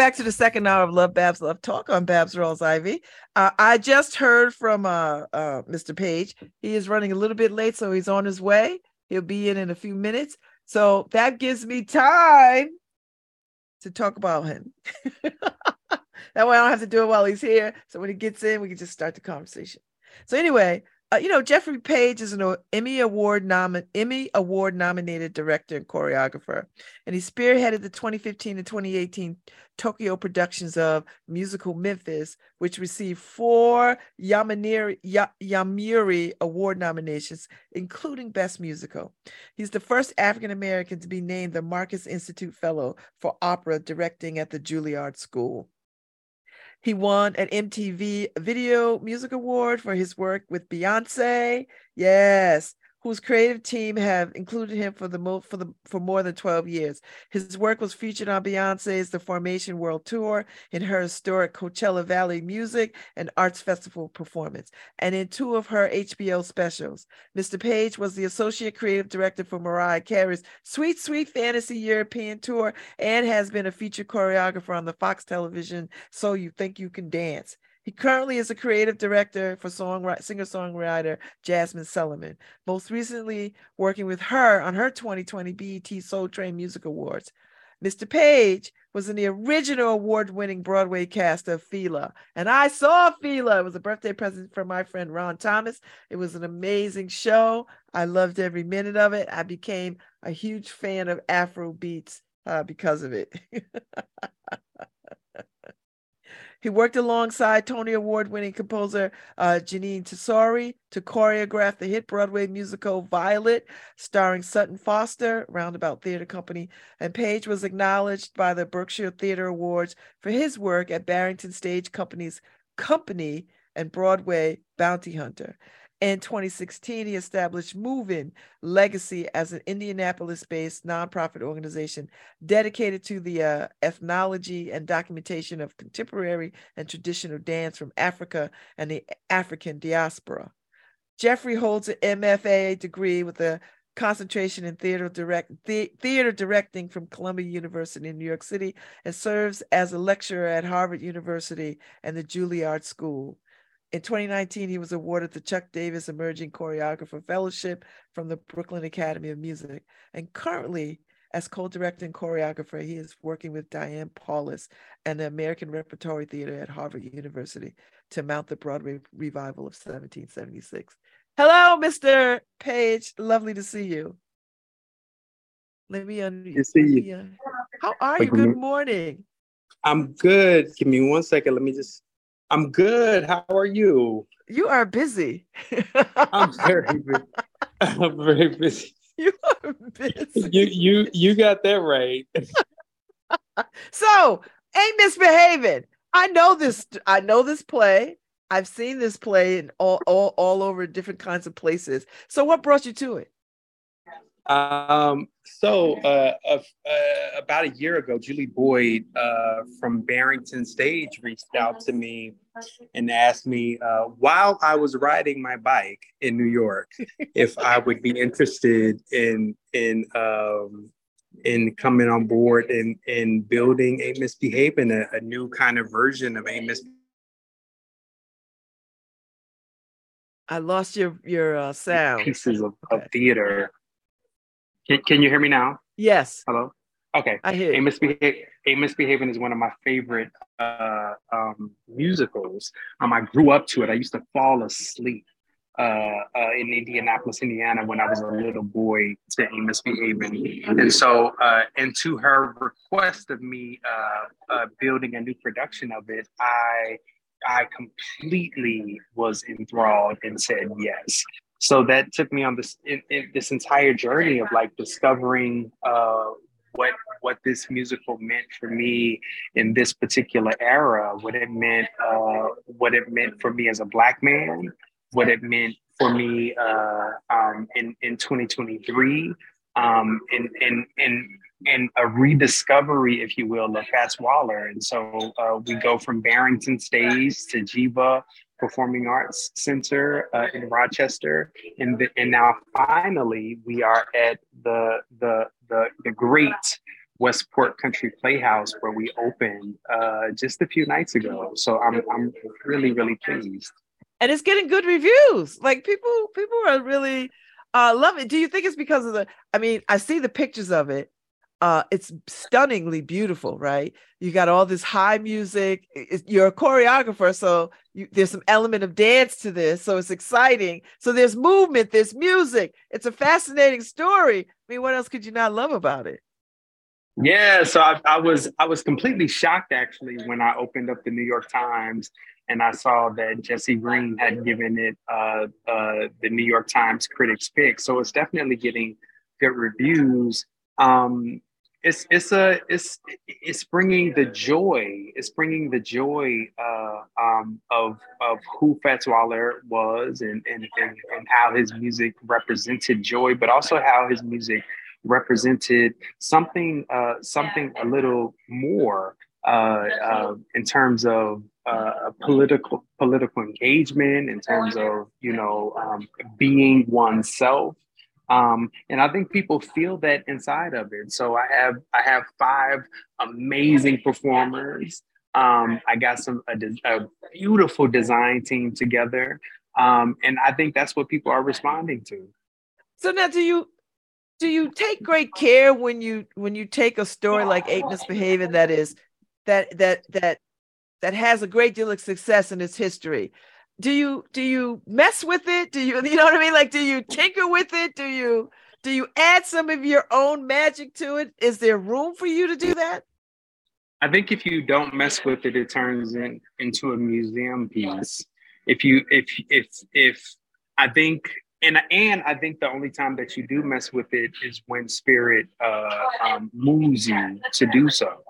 Back to the second hour of Love Babs Love Talk on Babs Rawls Ivy. Uh, I just heard from uh, uh, Mr. Page. He is running a little bit late, so he's on his way. He'll be in in a few minutes. So that gives me time to talk about him. that way I don't have to do it while he's here. So when he gets in, we can just start the conversation. So anyway, uh, you know, Jeffrey Page is an Emmy Award nom- Emmy Award nominated director and choreographer, and he spearheaded the 2015 and 2018 Tokyo productions of musical Memphis, which received four Yamaniri, y- Yomiuri Award nominations, including Best Musical. He's the first African American to be named the Marcus Institute Fellow for Opera Directing at the Juilliard School. He won an MTV Video Music Award for his work with Beyonce. Yes, whose creative team have included him for the mo- for the for more than 12 years. His work was featured on Beyonce's The Formation World Tour, in her historic Coachella Valley Music and Arts Festival performance, and in two of her HBO specials. Mr. Page was the associate creative director for Mariah Carey's Sweet Sweet Fantasy European Tour and has been a featured choreographer on the Fox television So You Think You Can Dance. He currently is a creative director for songwriter, singer-songwriter Jazmine Sullivan, most recently working with her on her 2020 BET Soul Train Music Awards. Mr. Page was in the original award-winning Broadway cast of Fela, and I saw Fela. It was a birthday present from my friend Ron Thomas. It was an amazing show. I loved every minute of it. I became a huge fan of Afro beats uh, because of it. He worked alongside Tony Award winning composer uh, Jeanine Tesori to choreograph the hit Broadway musical Violet, starring Sutton Foster, Roundabout Theater Company. And Page was acknowledged by the Berkshire Theater Awards for his work at Barrington Stage Company's Company and Broadway Bounty Hunter. In 2016, he established Movin Legacy as an Indianapolis based nonprofit organization dedicated to the uh, ethnology and documentation of contemporary and traditional dance from Africa and the African diaspora. Jeffrey holds an MFA degree with a concentration in theater direct the, theater directing from Columbia University in New York City and serves as a lecturer at Harvard University and the Juilliard School. In 2019, he was awarded the Chuck Davis Emerging Choreographer Fellowship from the Brooklyn Academy of Music. And currently, as co-director and choreographer, he is working with Diane Paulus and the American Repertory Theater at Harvard University to mount the Broadway revival of 1776. Hello, Mr. Page. Lovely to see you. Let me unmute. to see you. uh, how are you? Good morning. I'm good. Give me one second. Let me just I'm good. How are you? You are busy. I'm very busy. I'm very busy. You are busy. You you you got that right. so ain't misbehaving. I know this. I know this play. I've seen this play in all, all all over different kinds of places. So what brought you to it? Um, so uh, uh, about a year ago, Julie Boyd uh, from Barrington Stage reached out to me and asked me uh, while I was riding my bike in New York if I would be interested in in um, in coming on board and in building Ain't Misbehaving a, a new kind of version of a mis. I lost your your uh, sound. Pieces of, okay. of theater can, can you hear me now? Yes. Hello. Okay. I hear. Ain't Misbehaving, Ain't Misbehaving is one of my favorite uh, um, musicals. Um, I grew up to it. I used to fall asleep uh, uh, in Indianapolis, Indiana, when I was a little boy to Ain't Misbehaving. And so, uh, and to her request of me uh, uh, building a new production of it, I I completely was enthralled and said yes so that took me on this in, in this entire journey of like discovering uh, what what this musical meant for me in this particular era, what it meant, uh, what it meant for me as a black man, what it meant for me uh, um, in in 2023, um, in in in a rediscovery, if you will, of Fats Waller. And so uh, we go from Barrington Stage to Geva Performing Arts Center uh, in Rochester, and the, and now finally we are at the the the, the great Westport Country Playhouse where we opened uh, just a few nights ago. So I'm I'm really really pleased. And it's getting good reviews. Like people people are really uh, love it. Do you think it's because of the? I mean, I see the pictures of it. Uh, it's stunningly beautiful, right? You got all this high music. you're a choreographer, so you, there's some element of dance to this, so it's exciting. So there's movement, there's music. It's a fascinating story. I mean, what else could you not love about it? Yeah, so I, I was I was completely shocked actually when I opened up the New York Times and I saw that Jesse Green had given it uh, uh, the New York Times Critics Pick. So it's definitely getting good reviews. Um, it's it's a it's it's bringing the joy. It's bringing the joy uh, um, of of who Fats Waller was and, and and and how his music represented joy, but also how his music represented something uh, something a little more uh, uh, in terms of uh, political political engagement, in terms of you know um, being oneself. Um, and I think people feel that inside of it. So I have I have five amazing performers. Um, I got some a, a, beautiful design team together, um, and I think that's what people are responding to. So now, do you do you take great care when you when you take a story like Ain't Misbehaving that is that that that that has a great deal of success in its history? Do you do you mess with it? Do you you know what I mean? Like, do you tinker with it? Do you do you add some of your own magic to it? Is there room for you to do that? I think if you don't mess with it, it turns in, into a museum piece. If you if if if I think and and I think the only time that you do mess with it is when spirit uh, um, moves you to do so.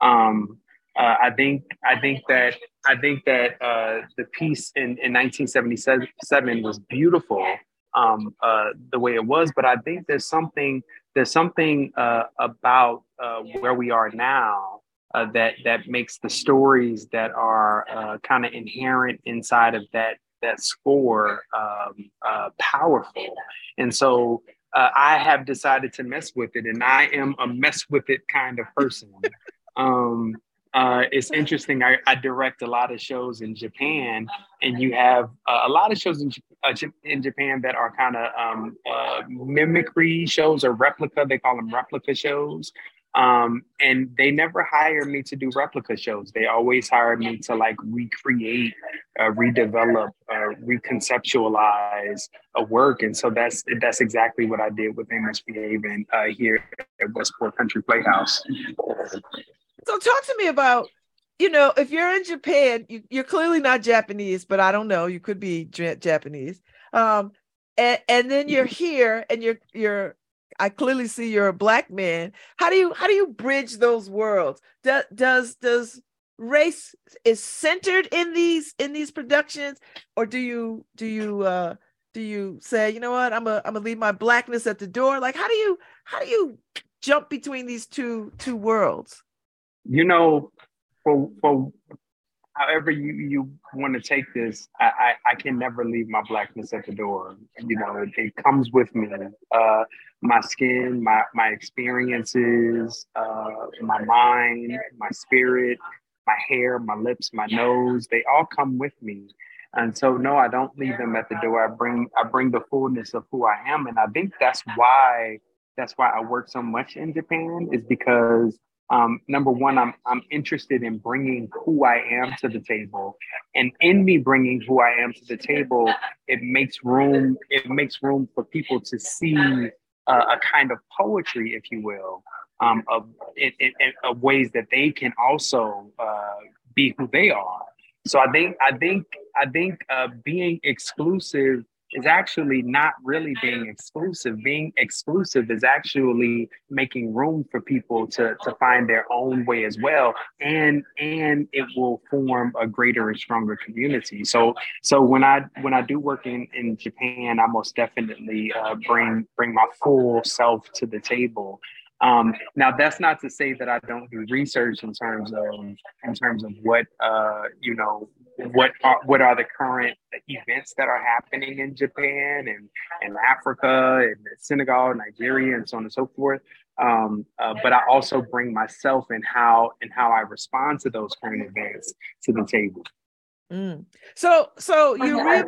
Um, uh, I think I think that I think that uh, the piece in, in 1977 was beautiful um, uh, the way it was, but I think there's something there's something uh, about uh, where we are now uh, that that makes the stories that are kind of inherent inside of that that score um, powerful. And so uh, I have decided to mess with it, and I am a mess with it kind of person. um, uh, it's interesting. I, I, direct a lot of shows in Japan, and you have uh, a lot of shows in, uh, in Japan that are kind of um, uh, mimicry shows or replica. They call them replica shows, um, and they never hire me to do replica shows. They always hire me to like recreate, uh, redevelop, uh, reconceptualize a work. And so that's that's exactly what I did with Ain't Misbehaving uh, here at Westport Country Playhouse. So talk to me about, you know, if you're in Japan, you, are clearly not Japanese, but I don't know, you could be Japanese. Um, and, and then you're here and you're you're I clearly see you're a black man. How do you how do you bridge those worlds? Do, does does race is centered in these in these productions, or do you do you uh do you say you know what I'm a I'm gonna leave my blackness at the door? Like how do you how do you jump between these two two worlds? You know, for for however you, you want to take this, I, I, I, can never leave my blackness at the door. You know, it, it comes with me. Uh, my skin, my, my experiences, uh, my mind, my spirit, my hair, my lips, my nose, they all come with me. And so no, I don't leave them at the door. I bring I bring the fullness of who I am. And I think that's why that's why I work so much in Japan is because um, number one, I'm I'm interested in bringing who I am to the table, and in me bringing who I am to the table, it makes room. It makes room for people to see uh, a kind of poetry, if you will, um, of of ways that they can also uh, be who they are. So I think I think I think uh, being exclusive is actually not really being exclusive. Being exclusive is actually making room for people to, to find their own way as well. And and it will form a greater and stronger community. So so when I when I do work in, in Japan, I most definitely uh, bring bring my full self to the table. Um, now that's not to say that I don't do research in terms of in terms of what uh, you know what are, what are the current events that are happening in Japan and, and Africa and Senegal, Nigeria, and so on and so forth. Um, uh, but I also bring myself and how and how I respond to those current events to the table. Mm. So, so you re-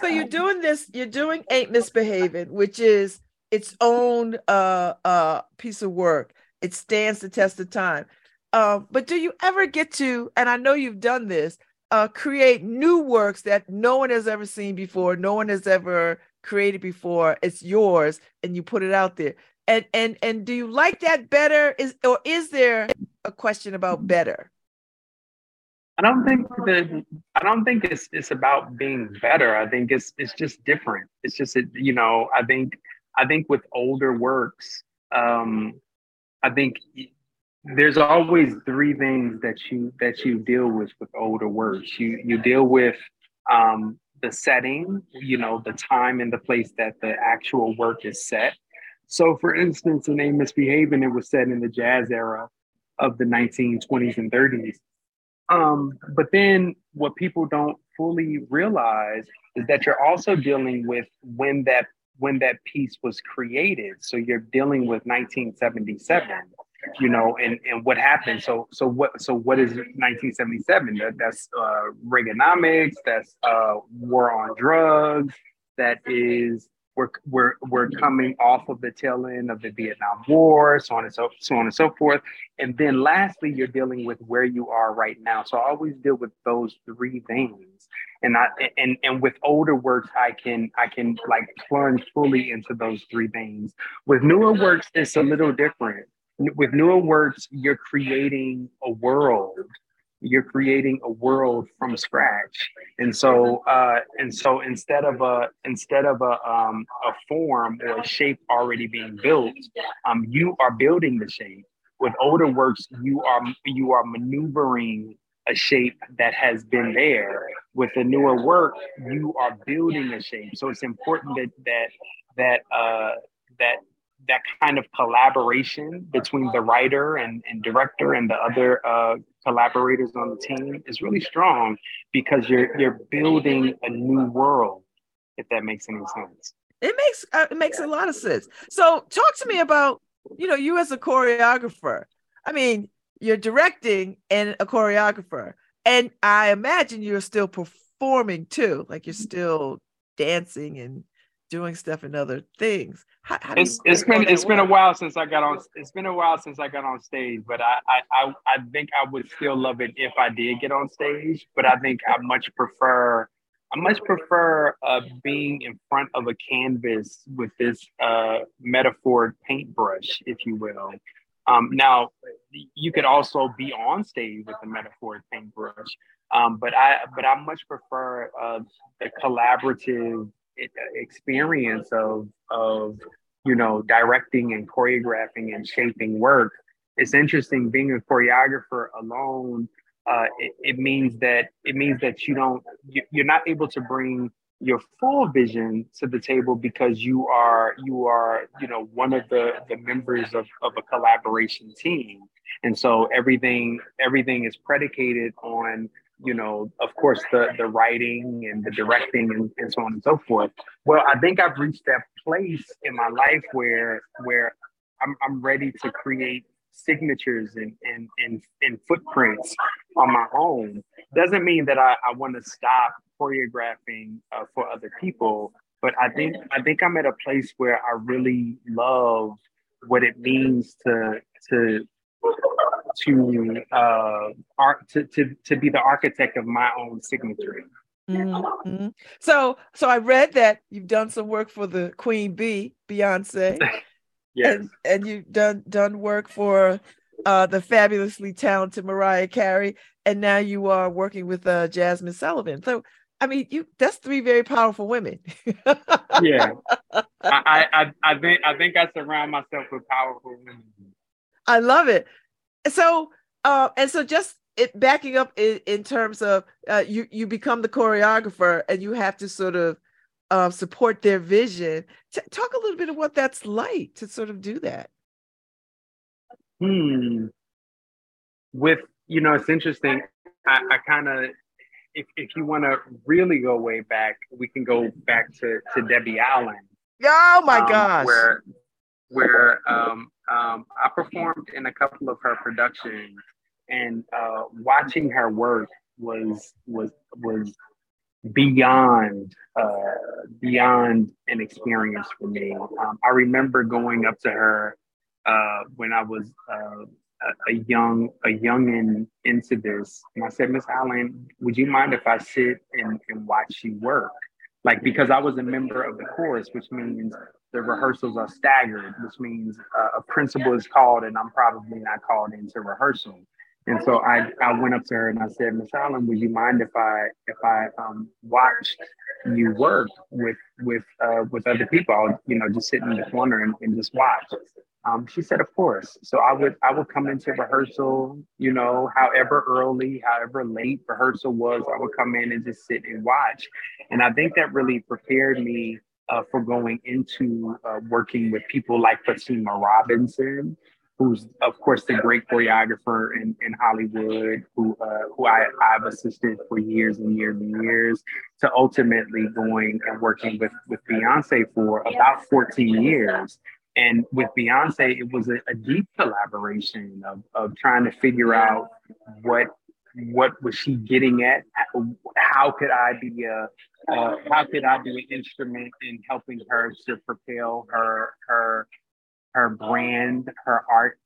so you're doing this. You're doing ain't misbehaving, which is its own uh uh piece of work. It stands the test of time. Uh, but do you ever get to? And I know you've done this. Uh, create new works that no one has ever seen before, no one has ever created before. It's yours, and you put it out there. And and and do you like that better? Is or is there a question about better? I don't think that I don't think it's it's about being better. I think it's it's just different. It's just you know I think I think with older works, um, I think there's always three things that you that you deal with with older works. You you deal with um, the setting, you know, the time and the place that the actual work is set. So, for instance, in Ain't Misbehaving, it was set in the jazz era of the 1920s and 30s. Um, but then what people don't fully realize is that you're also dealing with when that when that piece was created. So you're dealing with 1977, you know, and, and what happened. So so what so what is 1977? That, that's uh, Reaganomics. That's uh, war on drugs. That is we're, we're, we're coming off of the tail end of the Vietnam War, so on and so, so on and so forth. And then lastly, you're dealing with where you are right now. So I always deal with those three things. And I and and with older works, I can I can like plunge fully into those three things. With newer works, it's a little different. With newer works, you're creating a world. You're creating a world from scratch. And so uh, and so instead of a instead of a um, a form or a shape already being built um, you are building the shape. With older works you are you are maneuvering a shape that has been there. With the newer work you are building a shape. So it's important that that that uh, that that kind of collaboration between the writer and, and director and the other uh, collaborators on the team is really strong because you're you're building a new world if that makes any sense. It makes uh, it makes a lot of sense. So talk to me about you know you as a choreographer. I mean you're directing and a choreographer and i imagine you're still performing too like you're still dancing and doing stuff and other things. How, how it's it's been it's been a while since I got on. It's been a while since I got on stage, but I, I I I think I would still love it if I did get on stage. But I think I much prefer I much prefer uh, being in front of a canvas with this uh, metaphor paintbrush, if you will. Um, now, you could also be on stage with the metaphor paintbrush, um, but I but I much prefer uh, the collaborative experience of of you know directing and choreographing and shaping work it's interesting being a choreographer alone uh, it, it, means that it means that you don't you, you're not able to bring your full vision to the table because you are you are you know one of the the members of, of a collaboration team. And so everything everything is predicated on you know, of course, the the writing and the directing and, and so on and so forth. Well, I think I've reached that place in my life where where I'm I'm ready to create signatures and and and, and footprints on my own. Doesn't mean that I, I want to stop choreographing uh, for other people, but I think I think I'm at a place where I really love what it means to to to uh art to, to to be the architect of my own signature. Mm-hmm. So so I read that you've done some work for the Queen Bee, Beyonce. yes. And, and you've done done work for uh the fabulously talented Mariah Carey, and now you are working with uh Jazmine Sullivan. So I mean, you that's three very powerful women. yeah. I, I I think I think I surround myself with powerful women. I love it so uh, and so just it backing up in, in terms of uh, you you become the choreographer and you have to sort of uh, support their vision. T- talk a little bit of what that's like to sort of do that. Hmm. With you know, it's interesting. I, I kind of if, if you want to really go way back, we can go back to, to Debbie Allen. Oh my um, gosh. Where where um, um, I performed in a couple of her productions, and uh, watching her work was was was beyond uh, beyond an experience for me. Um, I remember going up to her uh, when I was uh, a, young a youngin into this, and I said, Miss Allen, would you mind if I sit and, and watch you work? Like because I was a member of the chorus, which means the rehearsals are staggered, which means uh, a principal is called and I'm probably not called into rehearsal. And so I, I went up to her and I said, Miss Allen, would you mind if I if I um, watched you work with with uh, with other people? You know, just sit in the corner and, and just watch. Um, she said, of course. So I would I would come into rehearsal, you know, however early, however late rehearsal was, I would come in and just sit and watch. And I think that really prepared me uh, for going into uh, working with people like Fatima Robinson, who's of course the great choreographer in, in Hollywood, who uh, who I, I've assisted for years and years and years, to ultimately going and working with with Beyonce for about 14 years. And with Beyonce, it was a, a deep collaboration of, of trying to figure out what what was she getting at? How could I be a uh, how could I be an instrument in helping her to propel her her her brand, her art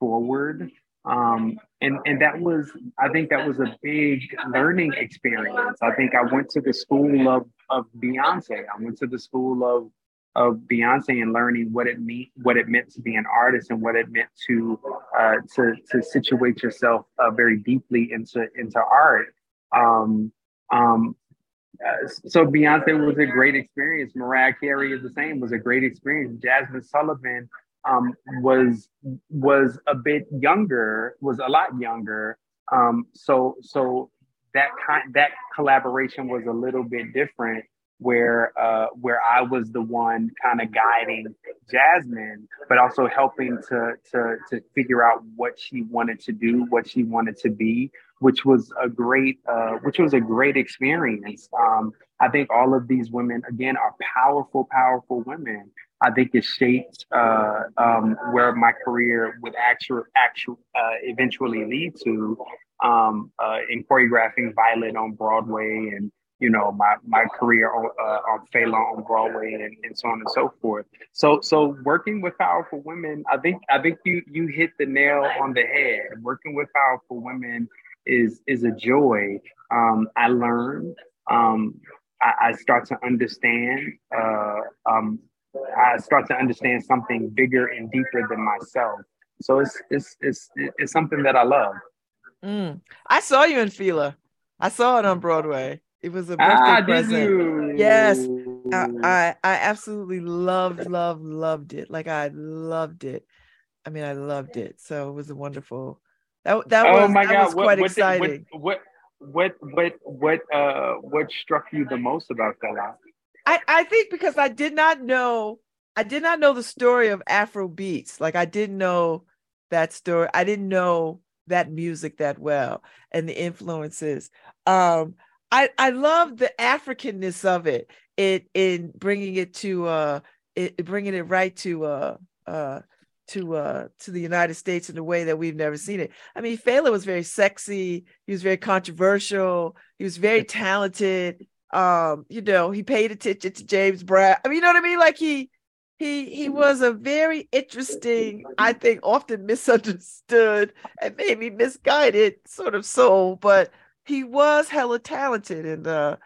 forward? Um, and and that was I think that was a big learning experience. I think I went to the school of of Beyonce. I went to the school of of Beyonce and learning what it mean what it meant to be an artist and what it meant to uh, to to situate yourself uh, very deeply into into art. Um, um, uh, so Beyonce was a great experience. Mariah Carey is the same. Was a great experience. Jazmine Sullivan um, was was a bit younger. Was a lot younger. Um, so so that kind that collaboration was a little bit different where uh, where I was the one kind of guiding Jazmine, but also helping to to to figure out what she wanted to do, what she wanted to be, which was a great uh, which was a great experience. Um, I think all of these women again are powerful, powerful women. I think it shaped uh, um, where my career would actually actual uh, eventually lead to um, uh, in choreographing Violet on Broadway and you know my my career on, uh, on Fela on Broadway and, and so on and so forth. So so working with powerful women, I think I think you you hit the nail on the head. Working with powerful women is is a joy. Um, I learn. Um, I, I, start to understand. Uh, um, I start to understand something bigger and deeper than myself. So it's it's it's it's something that I love. Mm. I saw you in Fela. I saw it on Broadway. It was a birthday ah, present. Yes, I, I, I absolutely loved, loved, loved it. Like I loved it. I mean, I loved it. So it was a wonderful. That that oh was, my God. was what, quite what exciting. Did, what, what what what what uh what struck you the most about that? I I think because I did not know I did not know the story of Afro beats. Like I didn't know that story. I didn't know that music that well and the influences. Um, I I love the Africanness of it. It in bringing it to uh, it bringing it right to uh uh to uh to the United States in a way that we've never seen it. I mean, Fela was very sexy. He was very controversial. He was very talented. Um, you know, he paid attention to James Brown. I mean, you know what I mean? Like he he he was a very interesting, I think, often misunderstood and maybe misguided sort of soul, but he was hella talented and uh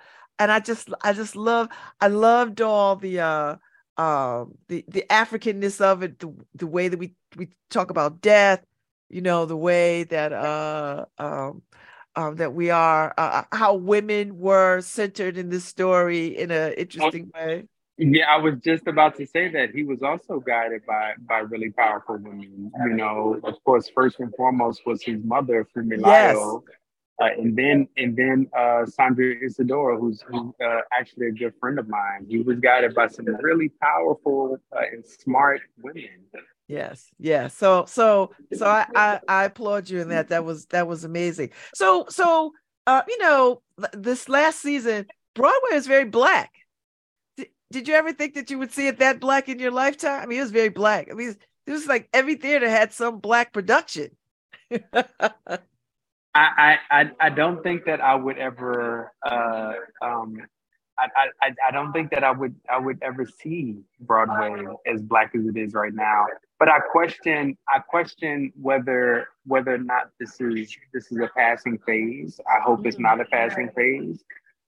and I just I just love I loved all the uh um the the Africanness of it, the, the way that we we talk about death, you know, the way that uh um um, that we are uh, uh how women were centered in this story in an interesting way. Yeah, I was just about to say that he was also guided by by really powerful women. You know, of course, first and foremost was his mother, Funmilayo, yes. Uh, and then and then uh, Sandra Izsadore, who's, who's uh, actually a good friend of mine. He was guided by some really powerful uh, and smart women. Yes, yeah. So so so I, I I applaud you in that. That was that was amazing. So so uh, you know, this last season, Broadway is very black. Did, did you ever think that you would see it that black in your lifetime? I mean, it was very black. I mean, it was like every theater had some black production. I, I I don't think that I would ever uh, um, I, I, I don't think that I would I would ever see Broadway as black as it is right now. But I question I question whether whether or not this is this is a passing phase. I hope it's not a passing phase.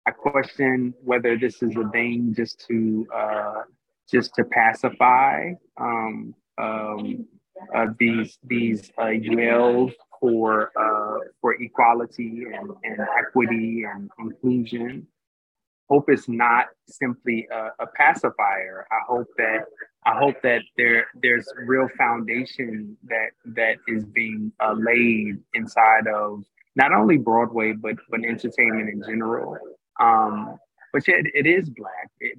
I question whether this is a thing just to uh, just to pacify um, um, uh, these these uh, for uh, for equality and, and equity and inclusion. Hope is not simply a, a, pacifier. I hope that I hope that there there's real foundation that that is being uh, laid inside of not only Broadway but but entertainment in general. Um, but it, it is black. It,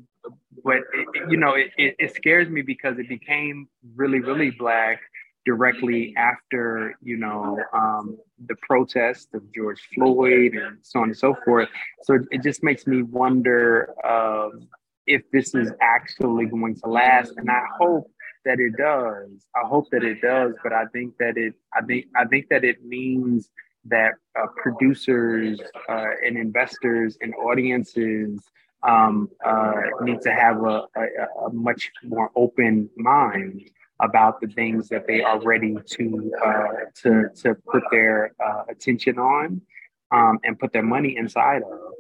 but it, you know, it, it, scares me because it became really, really black directly after you know um, the protest of George Floyd and so on and so forth. So it just makes me wonder um, if this is actually going to last, and I hope that it does. I hope that it does, but I think that it. I think I think that it means that uh, producers uh, and investors and audiences um, uh, need to have a, a, a much more open mind about the things that they are ready to uh, to to put their uh, attention on um, and put their money inside of.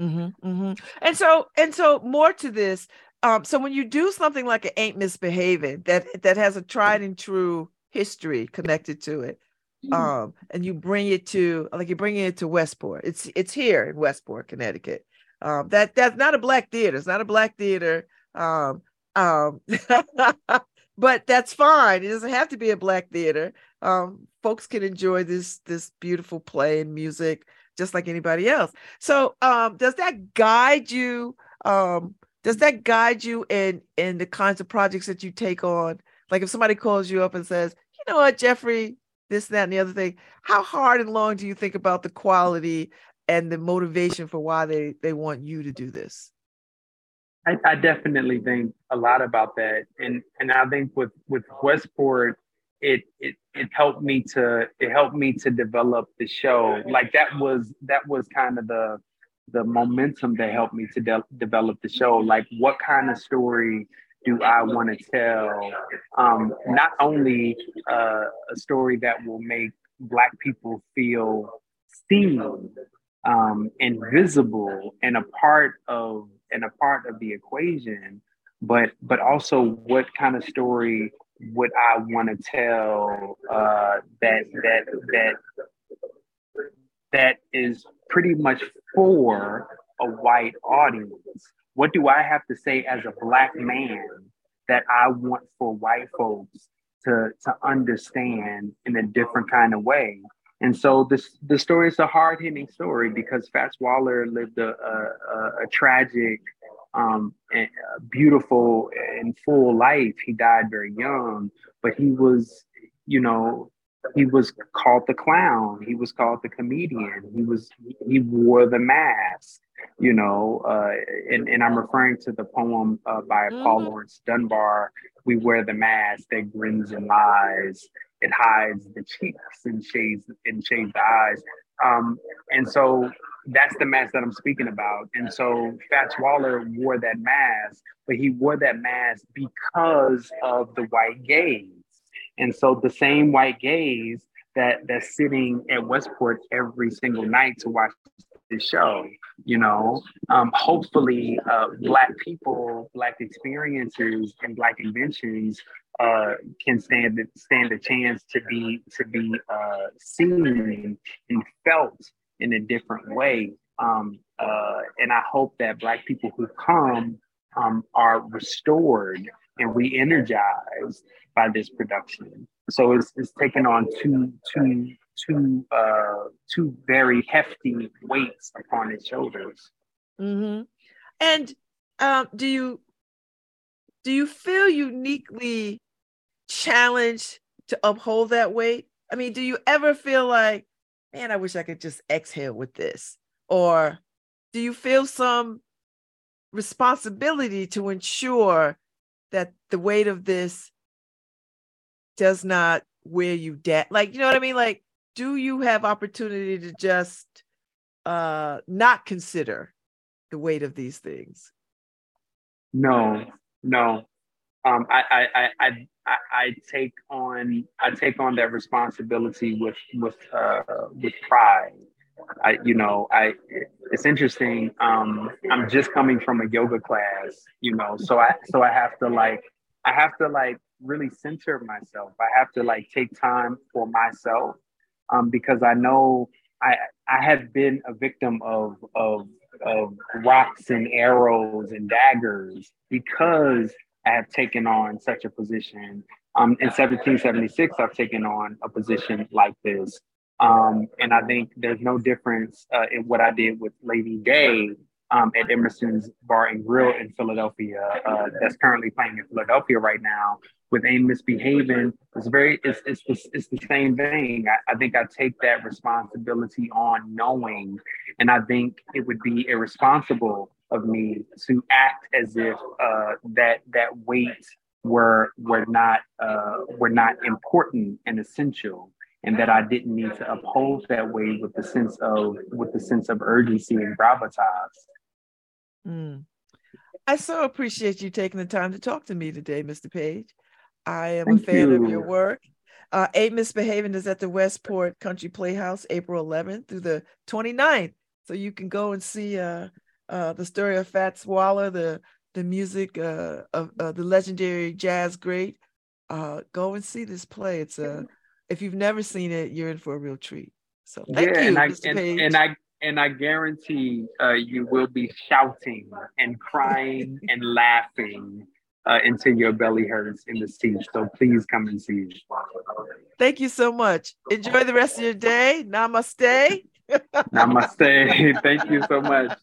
Mm-hmm, mm-hmm. And so and so more to this. Um, so when you do something like it ain't misbehaving that that has a tried and true history connected to it, mm-hmm. um, and you bring it to like you're bringing it to Westport. It's it's here in Westport, Connecticut. Um, that that's not a black theater. It's not a black theater. Um, um, but that's fine. It doesn't have to be a black theater. Um, folks can enjoy this this beautiful play and music just like anybody else. So, um, does that guide you? Um, does that guide you in in the kinds of projects that you take on? Like if somebody calls you up and says, "You know what, Jeffrey, this, that, and the other thing," how hard and long do you think about the quality and the motivation for why they they want you to do this? I, I, definitely think a lot about that, and and I think with with Westport, it it it helped me to it helped me to develop the show. Like that was that was kind of the the momentum that helped me to de- develop the show. Like what kind of story do I want to tell? Um, not only uh, a story that will make Black people feel seen um, and visible and a part of and a part of the equation but but also what kind of story would i want to tell uh, that that that that is pretty much for a white audience? What do i have to say as a black man that i want for white folks to to understand in a different kind of way and so this the story is a hard hitting story because Fats Waller lived a, a, a tragic, um, a beautiful and full life. He died very young, but he was, you know, he was called the clown. He was called the comedian. He was he wore the mask. You know, uh, and and I'm referring to the poem uh, by mm-hmm. Paul Laurence Dunbar. We wear the mask that grins and lies it hides the cheeks and shades and shades the eyes. Um, and so that's the mask that I'm speaking about. And so Fats Waller wore that mask, but he wore that mask because of the white gaze. And so the same white gaze that that's sitting at Westport every single night to watch show, you know, um, hopefully uh, Black people, Black experiences, and Black inventions uh, can stand stand a chance to be to be uh, seen and felt in a different way. Um, uh, and I hope that Black people who come um, are restored and re-energized by this production. So it's, it's taken on two two two uh, two very hefty weights upon his shoulders. Mm-hmm. And um, do you do you feel uniquely challenged to uphold that weight? I mean, do you ever feel like man, I wish I could just exhale with this? Or do you feel some responsibility to ensure that the weight of this does not wear you down? Like, you know what I mean? Like, do you have opportunity to just uh not consider the weight of these things? No, no. Um, I, I, I, I, I take on I take on that responsibility with with uh, with pride. I, you know, I it's interesting. Um, I'm just coming from a yoga class, you know, so I so I have to like I have to like really center myself. I have to like take time for myself um, because I know I I have been a victim of of of rocks and arrows and daggers because I have taken on such a position. Um, in 1776, I've taken on a position like this. Um, and I think there's no difference uh, in what I did with Lady Day um, at Emerson's Bar and Grill in Philadelphia, uh, that's currently playing in Philadelphia right now, with Ain't Misbehaving. It's very, it's, it's, it's, it's the same thing. I, I, think I take that responsibility on knowing, and I think it would be irresponsible of me to act as if uh, that that weight were were not uh, were not important and essential and that I didn't need to uphold that weight with the sense of with the sense of urgency and gravitas. Mm. I so appreciate you taking the time to talk to me today, Mr. Page. I am Thank a fan you. of your work. Uh, Ain't Misbehaving is at the Westport Country Playhouse, April 11th through the 29th. So you can go and see uh, uh, the story of Fats Waller, the the music uh, of uh, the legendary jazz great. Uh, go and see this play. It's a if you've never seen it, you're in for a real treat. So thank yeah, you, and I, Mr. And, Page. and I and I guarantee uh, you will be shouting and crying and laughing uh, until your belly hurts in the seat. So please come and see. Thank you so much. Enjoy the rest of your day. Namaste. Namaste. Thank you so much.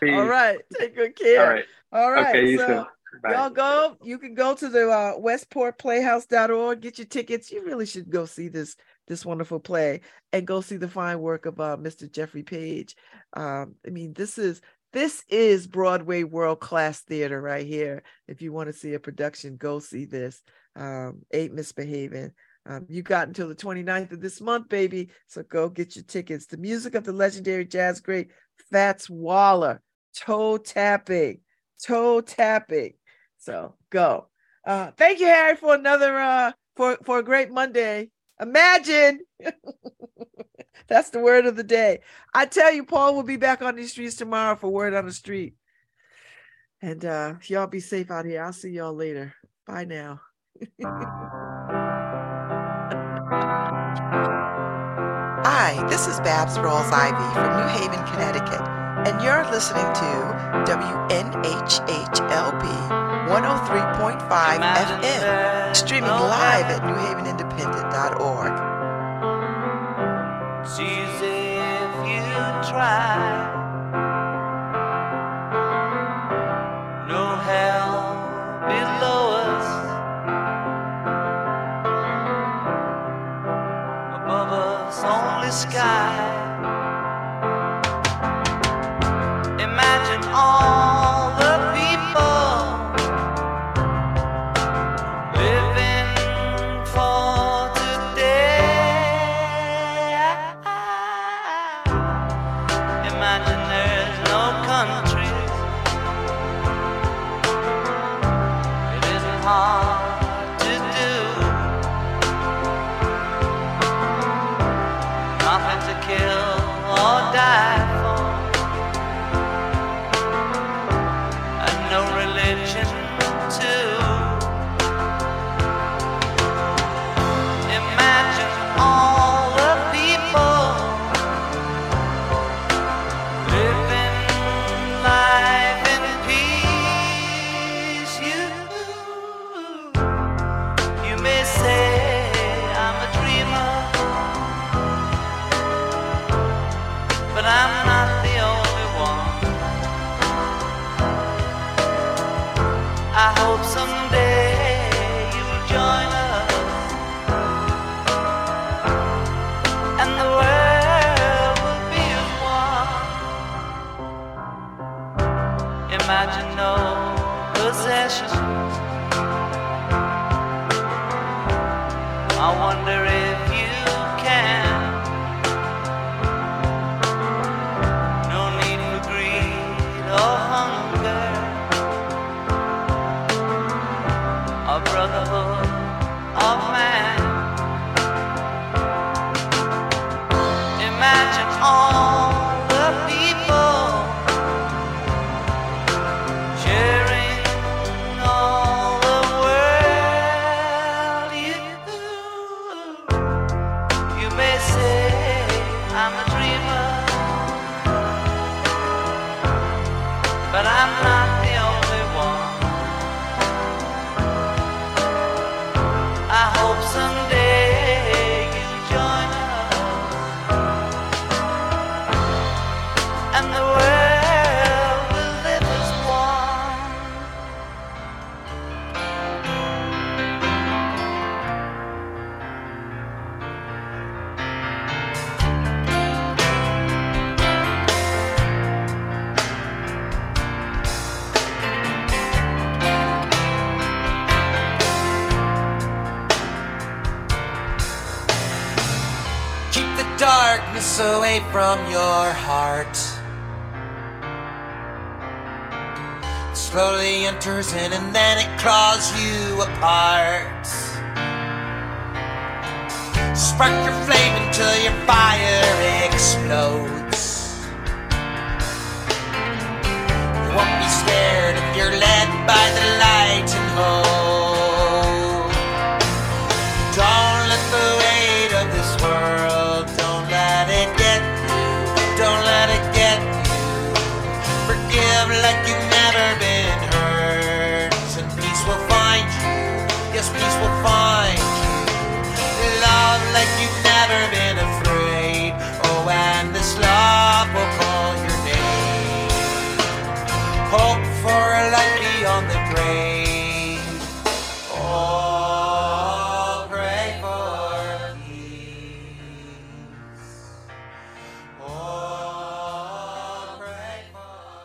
Peace. All right. Take good care. All right. All right. Okay, so y'all go. You can go to the uh, westportplayhouse.org, get your tickets. You really should go see this this wonderful play and go see the fine work of uh, Mr. Jeffrey Page. Um, I mean, this is this is Broadway world class theater right here. If you want to see a production, go see this. Um, Ain't Misbehaving. Um, you got until the 29th of this month, baby. So go get your tickets. The music of the legendary jazz great Fats Waller, toe tapping, toe tapping. So go. Uh, thank you, Harry, for another uh for for a great Monday. Imagine. That's the word of the day. I tell you, Paul will be back on these streets tomorrow for word on the street. And uh y'all be safe out here. I'll see y'all later. Bye now. Hi, this is Babs Rawls Ivy from New Haven, Connecticut, and you're listening to WNHHLP 103.5 FM, streaming live at newhavenindependent.org. imagine all the people. away from your heart. It slowly enters in and then it claws you apart. Spark your flame until your fire explodes. You won't be scared if you're led by the light and hope.